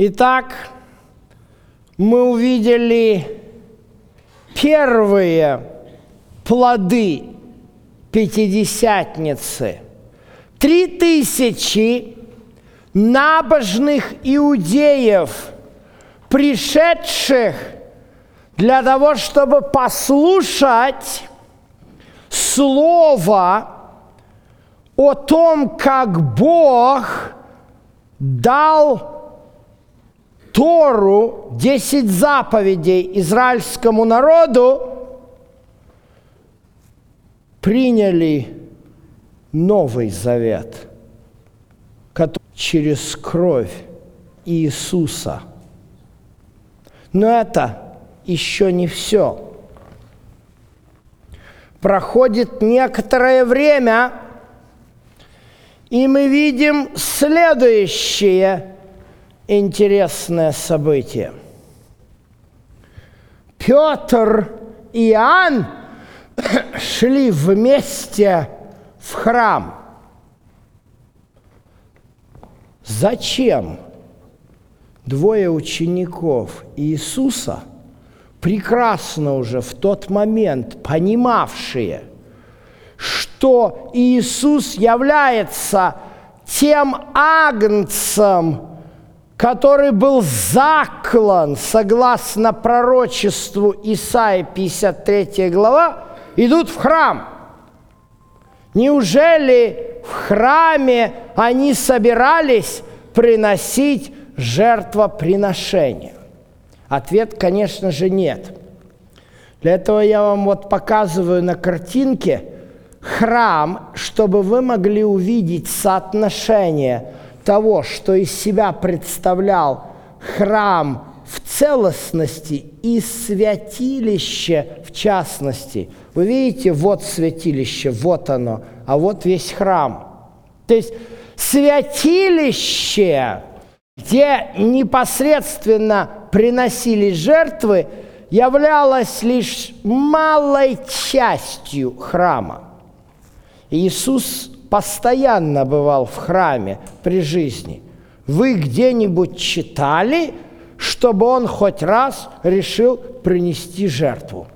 Итак, мы увидели первые плоды Пятидесятницы. Три тысячи набожных иудеев, пришедших для того, чтобы послушать слово о том, как Бог дал Тору, 10 заповедей израильскому народу, приняли Новый Завет, который через кровь Иисуса. Но это еще не все. Проходит некоторое время, и мы видим следующее интересное событие. Петр и Иоанн шли вместе в храм. Зачем двое учеников Иисуса, прекрасно уже в тот момент понимавшие, что Иисус является тем агнцем, который был заклан, согласно пророчеству Исаии 53 глава, идут в храм – Неужели в храме они собирались приносить жертвоприношение? Ответ, конечно же, нет. Для этого я вам вот показываю на картинке храм, чтобы вы могли увидеть соотношение того, что из себя представлял храм в целостности и святилище в частности. Вы видите, вот святилище, вот оно, а вот весь храм. То есть святилище, где непосредственно приносились жертвы, являлось лишь малой частью храма. Иисус постоянно бывал в храме при жизни. Вы где-нибудь читали – чтобы он хоть раз решил принести жертву.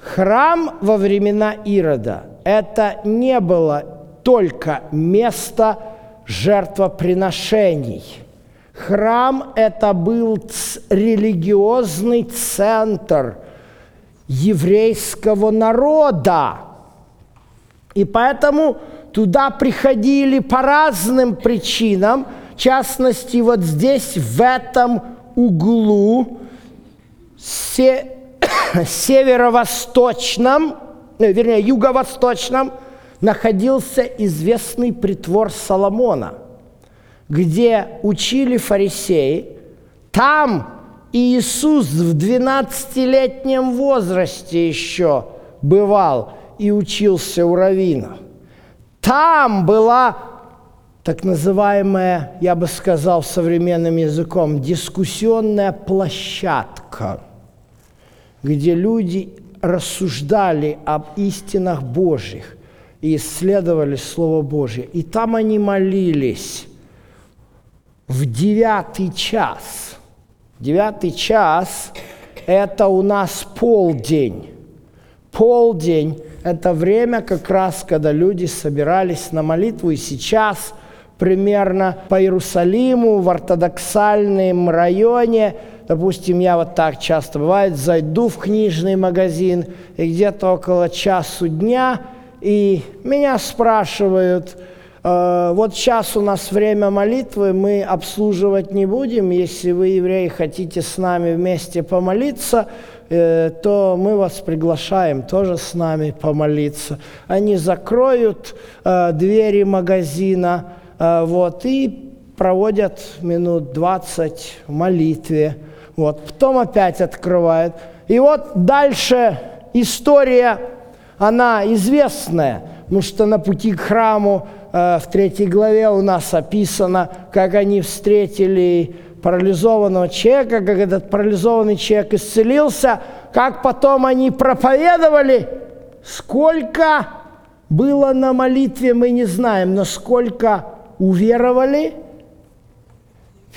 Храм во времена Ирода – это не было только место жертвоприношений. Храм – это был религиозный центр еврейского народа. И поэтому туда приходили по разным причинам – частности, вот здесь, в этом углу, се, северо-восточном, э, вернее, юго-восточном, находился известный притвор Соломона, где учили фарисеи. Там Иисус в 12-летнем возрасте еще бывал и учился у раввина. Там была так называемая, я бы сказал современным языком, дискуссионная площадка, где люди рассуждали об истинах Божьих и исследовали Слово Божье. И там они молились в девятый час. Девятый час – это у нас полдень. Полдень – это время как раз, когда люди собирались на молитву, и сейчас – примерно по Иерусалиму, в ортодоксальном районе, допустим, я вот так часто бывает, зайду в книжный магазин, и где-то около часу дня, и меня спрашивают, вот сейчас у нас время молитвы, мы обслуживать не будем, если вы, евреи, хотите с нами вместе помолиться, э, то мы вас приглашаем тоже с нами помолиться. Они закроют э, двери магазина, Э, вот, и проводят минут 20 в молитве, вот, потом опять открывают. И вот дальше история, она известная, потому что на пути к храму э, в третьей главе у нас описано, как они встретили парализованного человека, как этот парализованный человек исцелился, как потом они проповедовали, сколько было на молитве, мы не знаем, но сколько уверовали,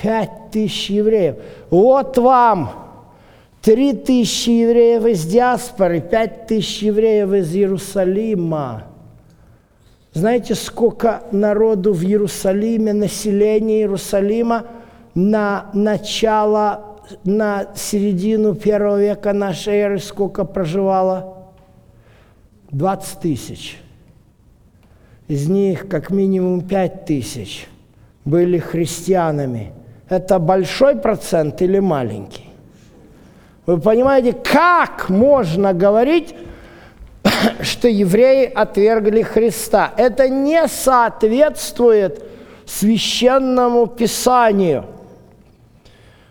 Пять тысяч евреев. Вот вам три тысячи евреев из диаспоры, пять тысяч евреев из Иерусалима. Знаете, сколько народу в Иерусалиме, население Иерусалима на начало, на середину первого века нашей эры сколько проживало? 20 тысяч. Из них как минимум 5 тысяч были христианами. Это большой процент или маленький? Вы понимаете, как можно говорить, что евреи отвергли Христа? Это не соответствует священному писанию.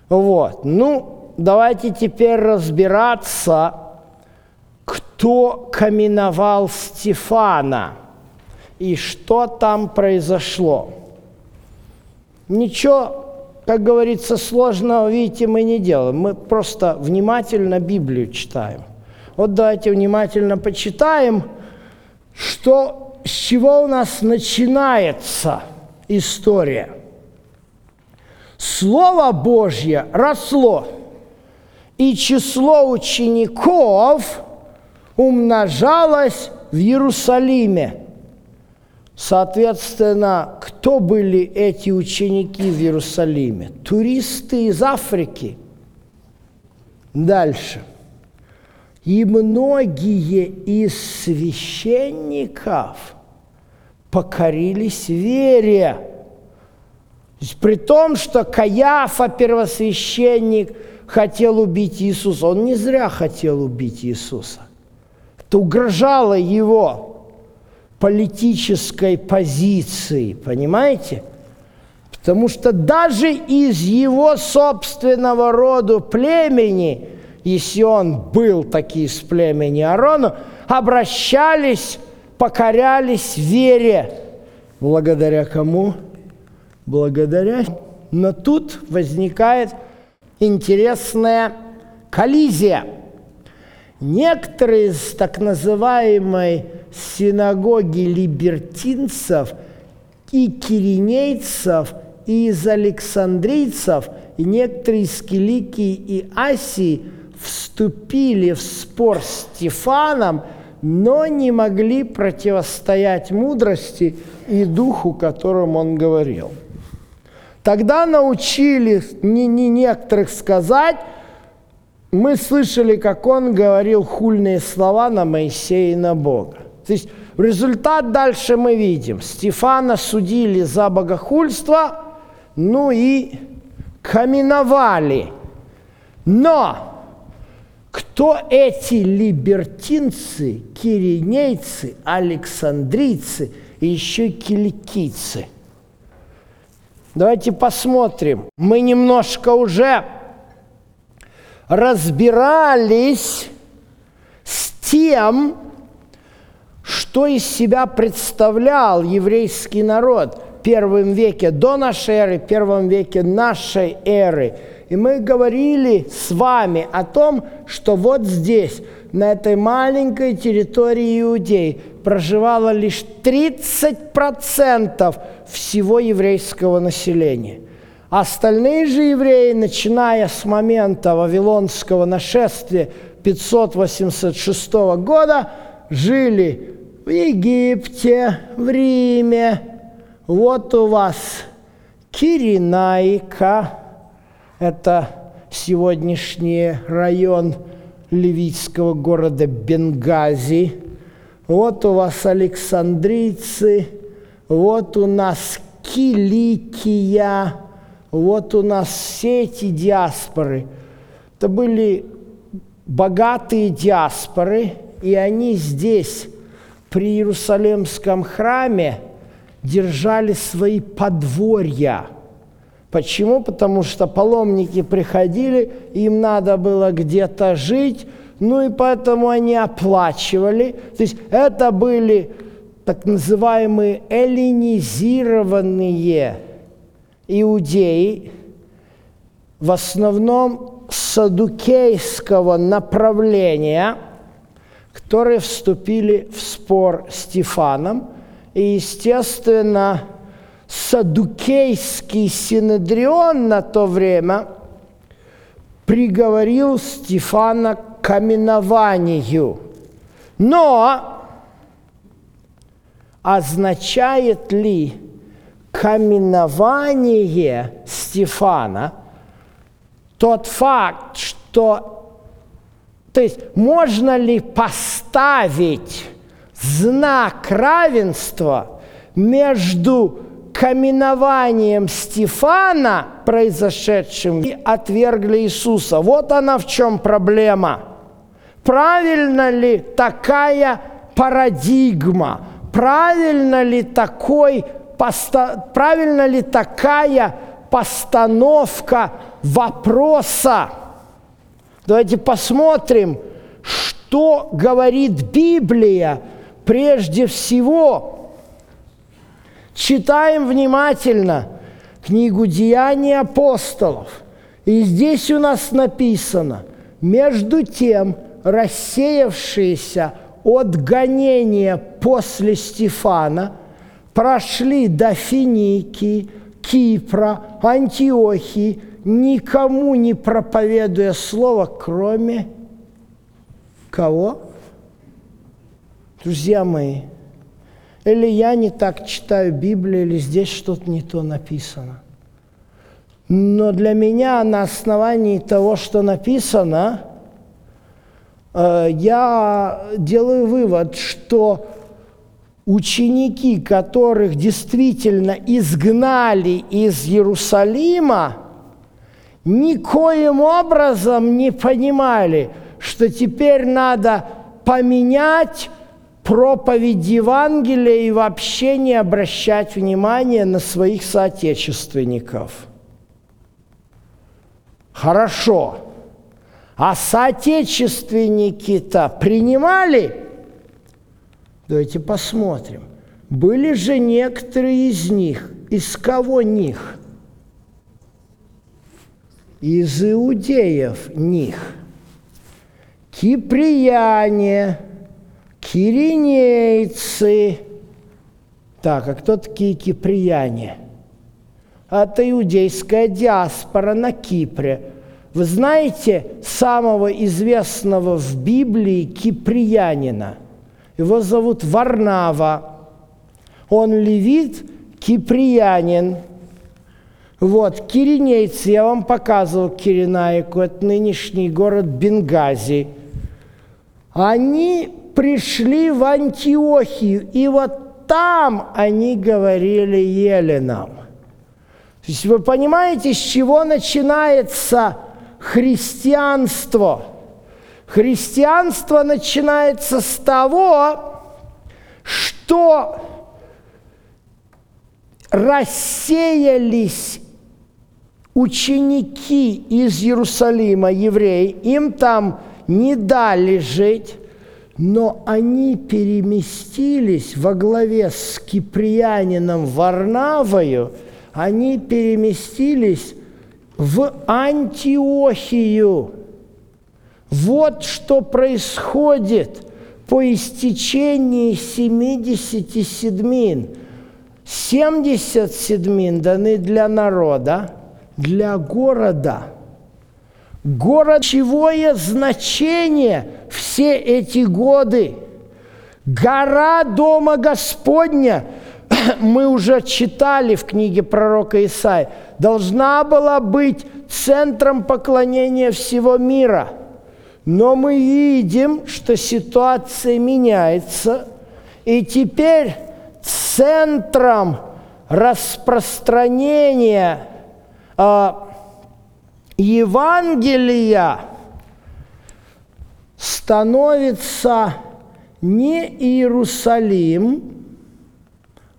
Вот. Ну, давайте теперь разбираться, кто каменовал Стефана и что там произошло. Ничего, как говорится, сложного, видите, мы не делаем. Мы просто внимательно Библию читаем. Вот давайте внимательно почитаем, что, с чего у нас начинается история. Слово Божье росло, и число учеников умножалось в Иерусалиме – Соответственно, кто были эти ученики в Иерусалиме? Туристы из Африки. Дальше. И многие из священников покорились вере. При том, что Каяфа, первосвященник, хотел убить Иисуса. Он не зря хотел убить Иисуса. Это угрожало его политической позиции, понимаете? Потому что даже из его собственного рода племени, если он был таки из племени Аарона, обращались, покорялись вере. Благодаря кому? Благодаря. Но тут возникает интересная коллизия. Некоторые из так называемой синагоги либертинцев и киринейцев, и из александрийцев, и некоторые из Киликии и Асии вступили в спор с Стефаном, но не могли противостоять мудрости и духу, которым он говорил. Тогда научили не, не некоторых сказать, мы слышали, как он говорил хульные слова на Моисея и на Бога. То есть результат дальше мы видим. Стефана судили за богохульство, ну и каменовали. Но кто эти либертинцы, киринейцы, александрийцы и еще киликийцы? Давайте посмотрим. Мы немножко уже разбирались с тем, что из себя представлял еврейский народ в первом веке до нашей эры, в первом веке нашей эры. И мы говорили с вами о том, что вот здесь, на этой маленькой территории Иудеи, проживало лишь 30% всего еврейского населения. Остальные же евреи, начиная с момента Вавилонского нашествия 586 года, жили в Египте, в Риме. Вот у вас Киринайка, это сегодняшний район ливийского города Бенгази. Вот у вас Александрийцы, вот у нас Киликия, вот у нас все эти диаспоры. Это были богатые диаспоры, и они здесь при Иерусалимском храме держали свои подворья. Почему? Потому что паломники приходили, им надо было где-то жить, ну и поэтому они оплачивали. То есть это были так называемые эллинизированные иудеи, в основном садукейского направления – которые вступили в спор с Стефаном. И, естественно, Садукейский синедрион на то время приговорил Стефана к каменованию. Но означает ли каменнование Стефана тот факт, что то есть можно ли поставить знак равенства между каменованием Стефана, произошедшим, и отвергли Иисуса. Вот она в чем проблема. Правильно ли такая парадигма? Правильно ли такой, поста, правильно ли такая постановка вопроса? Давайте посмотрим, что говорит Библия прежде всего. Читаем внимательно книгу «Деяний апостолов». И здесь у нас написано, между тем рассеявшиеся от гонения после Стефана прошли до Финики, Кипра, Антиохии, никому не проповедуя слово, кроме кого? Друзья мои, или я не так читаю Библию, или здесь что-то не то написано. Но для меня на основании того, что написано, э, я делаю вывод, что ученики, которых действительно изгнали из Иерусалима, никоим образом не понимали, что теперь надо поменять проповедь Евангелия и вообще не обращать внимания на своих соотечественников. Хорошо. А соотечественники-то принимали? Давайте посмотрим. Были же некоторые из них. Из кого них? Из иудеев них. Киприяне, киринейцы. Так, а кто такие киприяне? Это иудейская диаспора на Кипре. Вы знаете самого известного в Библии киприянина? Его зовут Варнава. Он левит, киприянин. Вот, киринейцы, я вам показывал Киринайку, это нынешний город Бенгази. Они пришли в Антиохию, и вот там они говорили еленам. То есть вы понимаете, с чего начинается христианство? Христианство начинается с того, что рассеялись ученики из Иерусалима, евреи, им там не дали жить, но они переместились во главе с киприянином Варнавою, они переместились в Антиохию. Вот что происходит по истечении 70 седмин. 70 седмин даны для народа, для города – городчевое значение все эти годы. Гора Дома Господня, мы уже читали в книге пророка Исаия, должна была быть центром поклонения всего мира. Но мы видим, что ситуация меняется, и теперь центром распространения а, Евангелия становится не Иерусалим,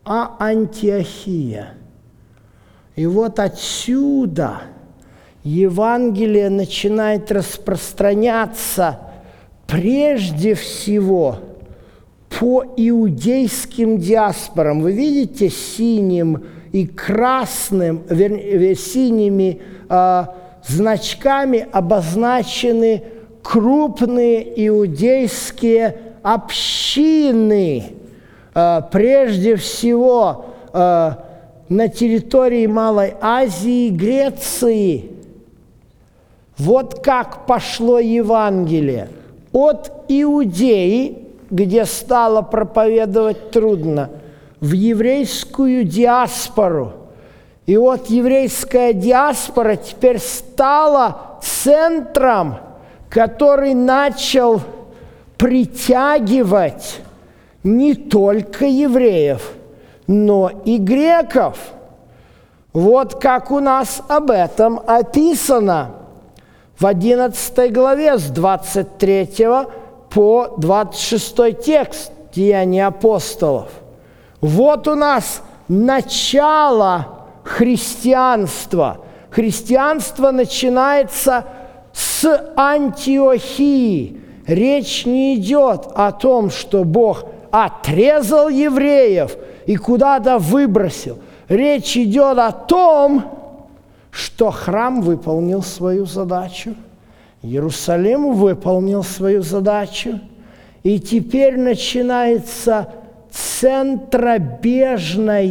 а Антиохия. И вот отсюда Евангелие начинает распространяться прежде всего по иудейским диаспорам. Вы видите синим и красным, вернее, синими э, значками обозначены крупные иудейские общины, э, прежде всего э, на территории Малой Азии и Греции. Вот как пошло Евангелие. От Иудеи, где стало проповедовать трудно, в еврейскую диаспору. И вот еврейская диаспора теперь стала центром, который начал притягивать не только евреев, но и греков. Вот как у нас об этом описано в 11 главе с 23 по 26 текст Деяния апостолов. Вот у нас начало христианства. Христианство начинается с Антиохии. Речь не идет о том, что Бог отрезал евреев и куда-то выбросил. Речь идет о том, что храм выполнил свою задачу, Иерусалим выполнил свою задачу, и теперь начинается центробежное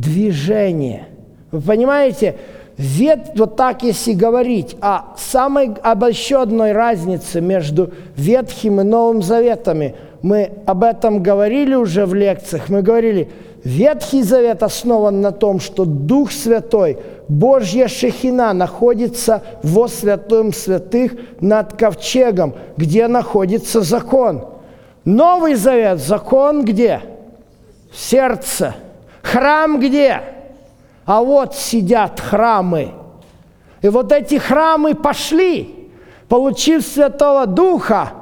движение. Вы понимаете, Вет, вот так если говорить о самой обобщенной разнице между Ветхим и Новым Заветами, мы об этом говорили уже в лекциях, мы говорили, Ветхий Завет основан на том, что Дух Святой, Божья Шехина находится во святом святых над ковчегом, где находится закон. Новый Завет, закон где? В сердце. Храм где? а вот сидят храмы. И вот эти храмы пошли, получив Святого Духа,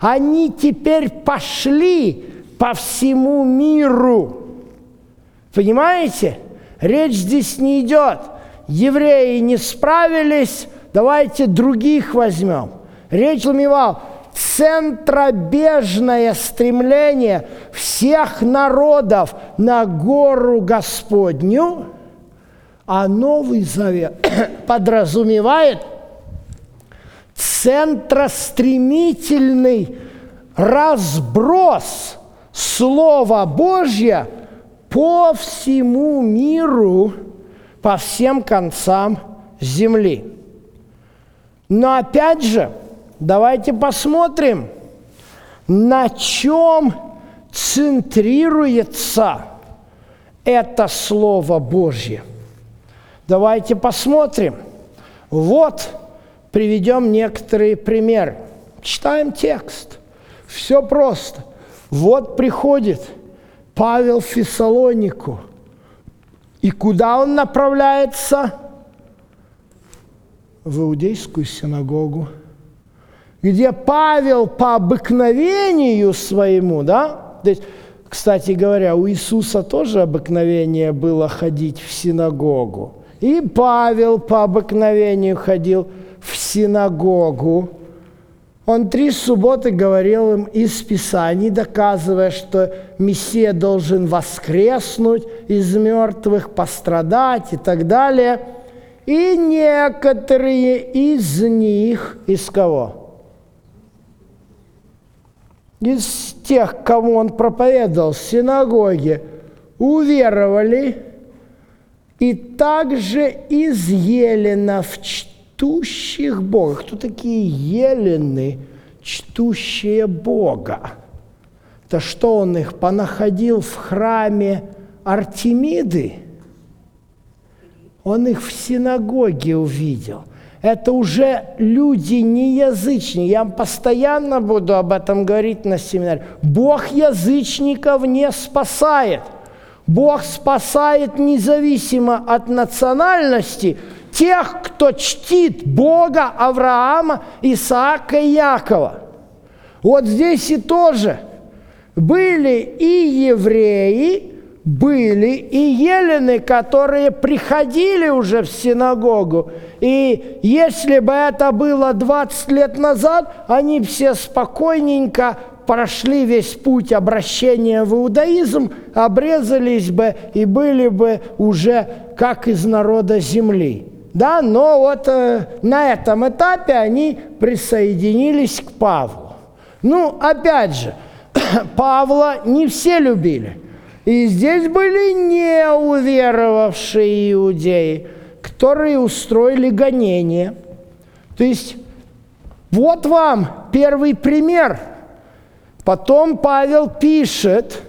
они теперь пошли по всему миру. Понимаете? Речь здесь не идет. Евреи не справились, давайте других возьмем. Речь Ламивал центробежное стремление всех народов на гору Господню – а Новый Завет подразумевает центростремительный разброс Слова Божьего по всему миру, по всем концам земли. Но опять же, давайте посмотрим, на чем центрируется это Слово Божье – Давайте посмотрим. Вот приведем некоторые примеры. Читаем текст. Все просто. Вот приходит Павел в Фессалонику. И куда он направляется? В Иудейскую синагогу, где Павел по обыкновению своему, да, то есть, кстати говоря, у Иисуса тоже обыкновение было ходить в синагогу. И Павел по обыкновению ходил в синагогу. Он три субботы говорил им из Писаний, доказывая, что Мессия должен воскреснуть из мертвых, пострадать и так далее. И некоторые из них, из кого? Из тех, кому он проповедовал в синагоге, уверовали – и также из еленов, чтущих Бога. Кто такие елены, чтущие Бога? Это что он их понаходил в храме Артемиды? Он их в синагоге увидел. Это уже люди не язычники. Я постоянно буду об этом говорить на семинаре. Бог язычников не спасает – Бог спасает независимо от национальности тех, кто чтит Бога Авраама, Исаака и Якова. Вот здесь и тоже были и евреи, были и елены, которые приходили уже в синагогу. И если бы это было 20 лет назад, они все спокойненько прошли весь путь обращения в иудаизм, обрезались бы и были бы уже как из народа земли. Да, но вот э, на этом этапе они присоединились к Павлу. Ну, опять же, Павла не все любили. И здесь были неуверовавшие иудеи, которые устроили гонение. То есть вот вам первый пример. Потом Павел пишет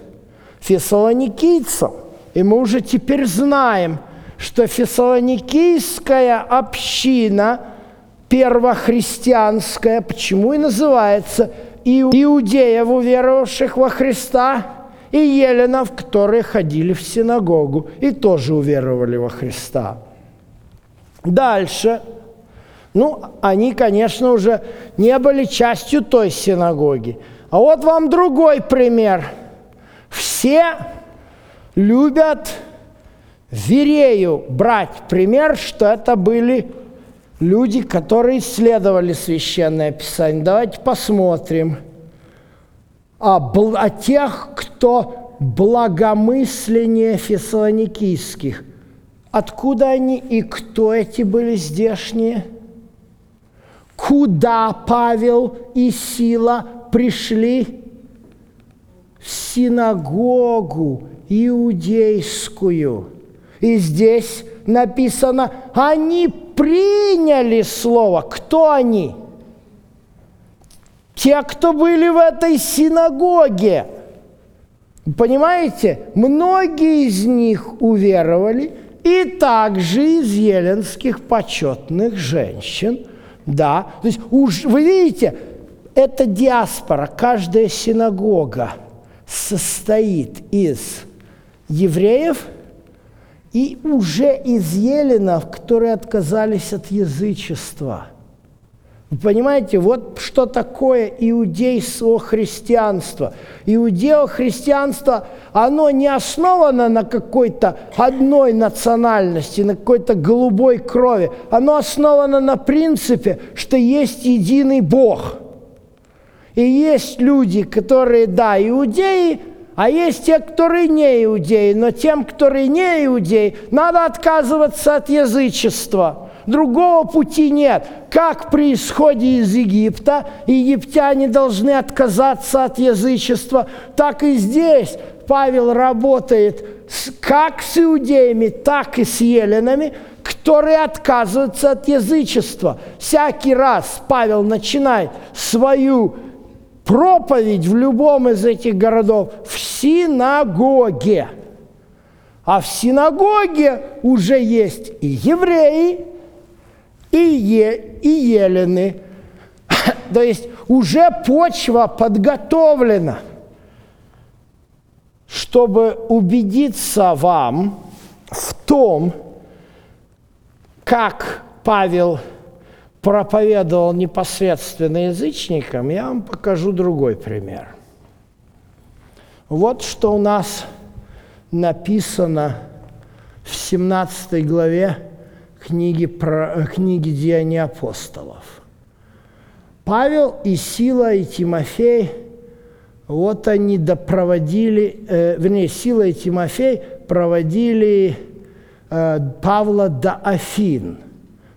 фессалоникийцам, и мы уже теперь знаем, что фессалоникийская община первохристианская, почему и называется иудеев, уверовавших во Христа, и еленов, которые ходили в синагогу и тоже уверовали во Христа. Дальше. Ну, они, конечно, уже не были частью той синагоги. А вот вам другой пример. Все любят Верею брать пример, что это были люди, которые исследовали Священное Писание. Давайте посмотрим о, о тех, кто благомысленнее фессалоникийских. Откуда они и кто эти были здешние? Куда Павел и Сила пришли? В синагогу иудейскую. И здесь написано, они приняли слово. Кто они? Те, кто были в этой синагоге. Понимаете, многие из них уверовали, и также из еленских почетных женщин. Да, то есть уж, вы видите, это диаспора, каждая синагога состоит из евреев – и уже из еленов, которые отказались от язычества. Вы понимаете, вот что такое иудейство христианство. Иудео-христианство, оно не основано на какой-то одной национальности, на какой-то голубой крови. Оно основано на принципе, что есть единый Бог. И есть люди, которые, да, иудеи, а есть те, которые не иудеи, но тем, которые не иудеи, надо отказываться от язычества. Другого пути нет. Как при исходе из Египта египтяне должны отказаться от язычества, так и здесь Павел работает как с иудеями, так и с еленами, которые отказываются от язычества. Всякий раз Павел начинает свою проповедь в любом из этих городов в синагоге. А в синагоге уже есть и евреи, и, е, и елены. То есть уже почва подготовлена, чтобы убедиться вам в том, как Павел проповедовал непосредственно язычникам, я вам покажу другой пример. Вот что у нас написано в 17 главе книги, про, книги Деяний апостолов. Павел и Сила и Тимофей, вот они допроводили, э, вернее, Сила и Тимофей проводили э, Павла до Афин.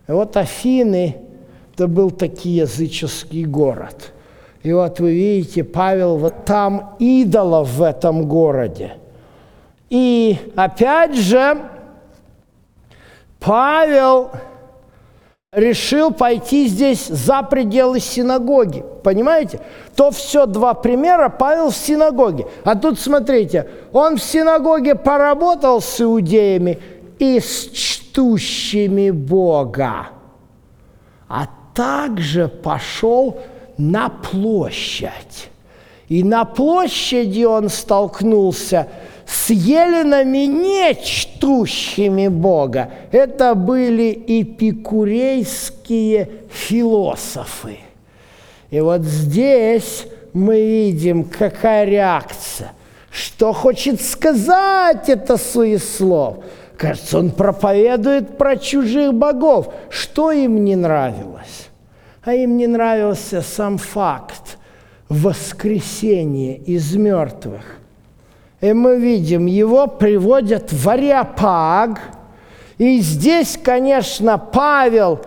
И вот Афины – это был таки языческий город. И вот вы видите, Павел, вот там идолов в этом городе. И опять же, Павел решил пойти здесь за пределы синагоги. Понимаете? То все два примера, Павел в синагоге. А тут смотрите, он в синагоге поработал с иудеями и с чтущими Бога. А также пошел на площадь. И на площади он столкнулся еленами, не чтущими Бога. Это были эпикурейские философы. И вот здесь мы видим, какая реакция. Что хочет сказать это суеслов? Кажется, он проповедует про чужих богов. Что им не нравилось? А им не нравился сам факт воскресения из мертвых. И мы видим, его приводят в Ариапаг. И здесь, конечно, Павел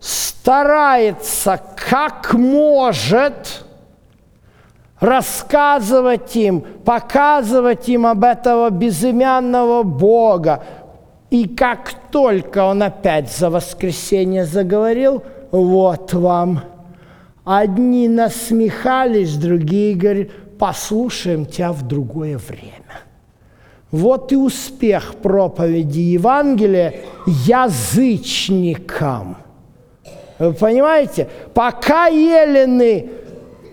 старается как может рассказывать им, показывать им об этого безымянного Бога. И как только он опять за воскресенье заговорил, вот вам. Одни насмехались, другие говорят, послушаем тебя в другое время. Вот и успех проповеди Евангелия язычникам. Вы понимаете? Пока елены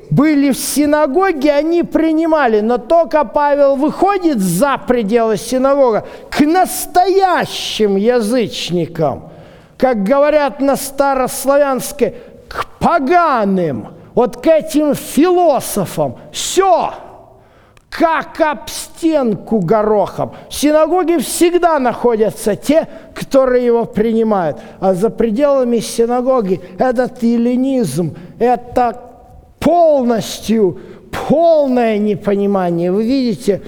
были в синагоге, они принимали, но только Павел выходит за пределы синагога к настоящим язычникам, как говорят на старославянской, к поганым, вот к этим философам. Все, как об стенку горохом. В синагоге всегда находятся те, которые его принимают. А за пределами синагоги этот эллинизм, это полностью полное непонимание. Вы видите,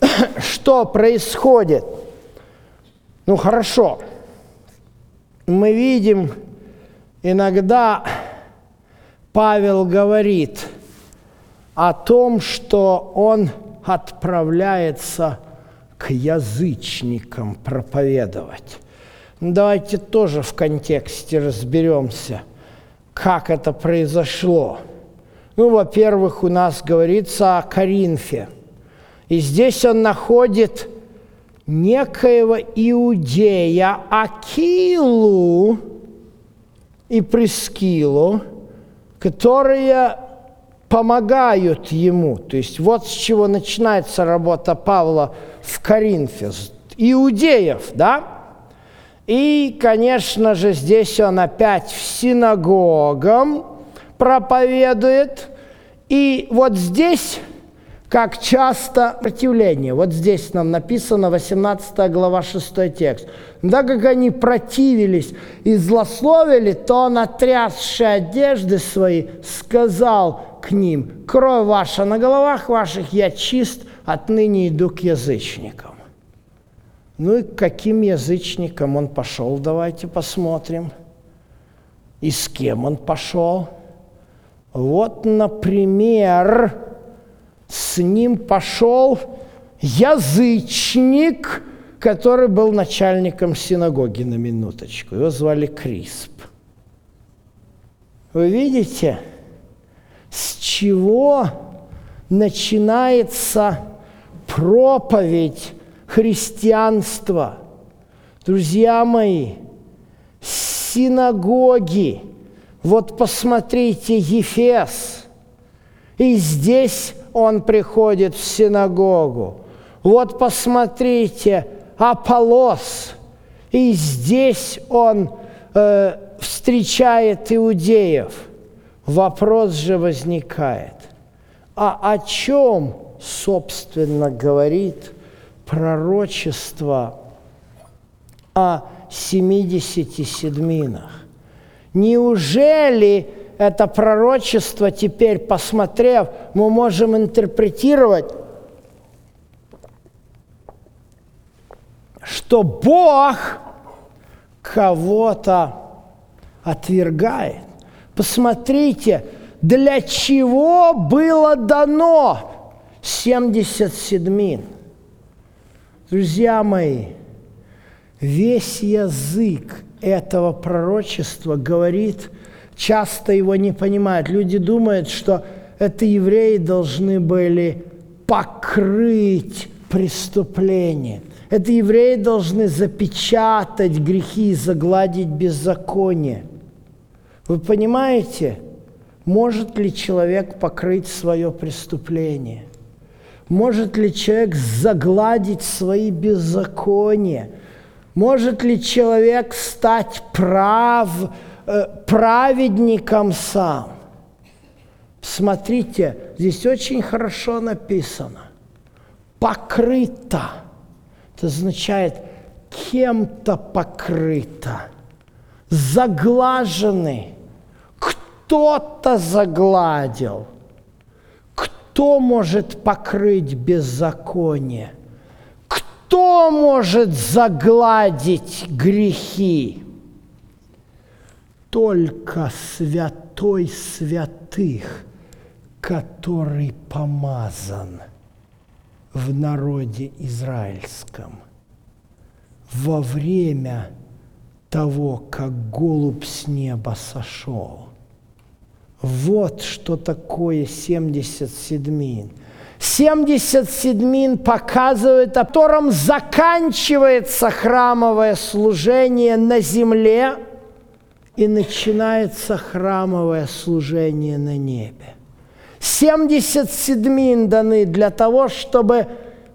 что происходит? Ну хорошо, мы видим иногда Павел говорит о том, что он отправляется к язычникам проповедовать. Давайте тоже в контексте разберемся, как это произошло. Ну, во-первых, у нас говорится о Коринфе. И здесь он находит некоего иудея Акилу и Прескилу, которые помогают ему. То есть вот с чего начинается работа Павла в Коринфе. Иудеев, да? И, конечно же, здесь он опять в синагогам, проповедует. И вот здесь, как часто противление, вот здесь нам написано 18 глава 6 текст. Так как они противились и злословили, то он, отрясший одежды свои, сказал к ним, «Кровь ваша на головах ваших, я чист, отныне иду к язычникам». Ну и к каким язычникам он пошел, давайте посмотрим. И с кем он пошел? Вот, например, с ним пошел язычник, который был начальником синагоги на минуточку. Его звали Крисп. Вы видите, с чего начинается проповедь христианства? Друзья мои, синагоги – вот посмотрите Ефес. И здесь он приходит в синагогу. Вот посмотрите Аполос. И здесь он э, встречает иудеев. Вопрос же возникает. А о чем, собственно, говорит пророчество о 70 седьминах? Неужели это пророчество теперь, посмотрев, мы можем интерпретировать, что Бог кого-то отвергает. Посмотрите, для чего было дано 70 седьмин. Друзья мои, весь язык этого пророчества говорит, часто его не понимают. Люди думают, что это евреи должны были покрыть преступление. Это евреи должны запечатать грехи и загладить беззаконие. Вы понимаете, может ли человек покрыть свое преступление? Может ли человек загладить свои беззакония? Может ли человек стать прав, праведником сам? Смотрите, здесь очень хорошо написано. Покрыто. Это означает кем-то покрыто. Заглажены. Кто-то загладил. Кто может покрыть беззаконие? Кто может загладить грехи? Только святой святых, который помазан в народе израильском во время того, как голубь с неба сошел. Вот что такое 70 седмин. 70 седмин показывает, о котором заканчивается храмовое служение на земле и начинается храмовое служение на небе. 70 седмин даны для того, чтобы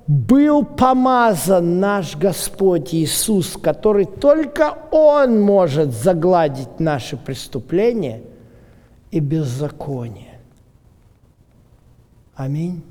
был помазан наш Господь Иисус, который только Он может загладить наши преступления и беззаконие. Аминь.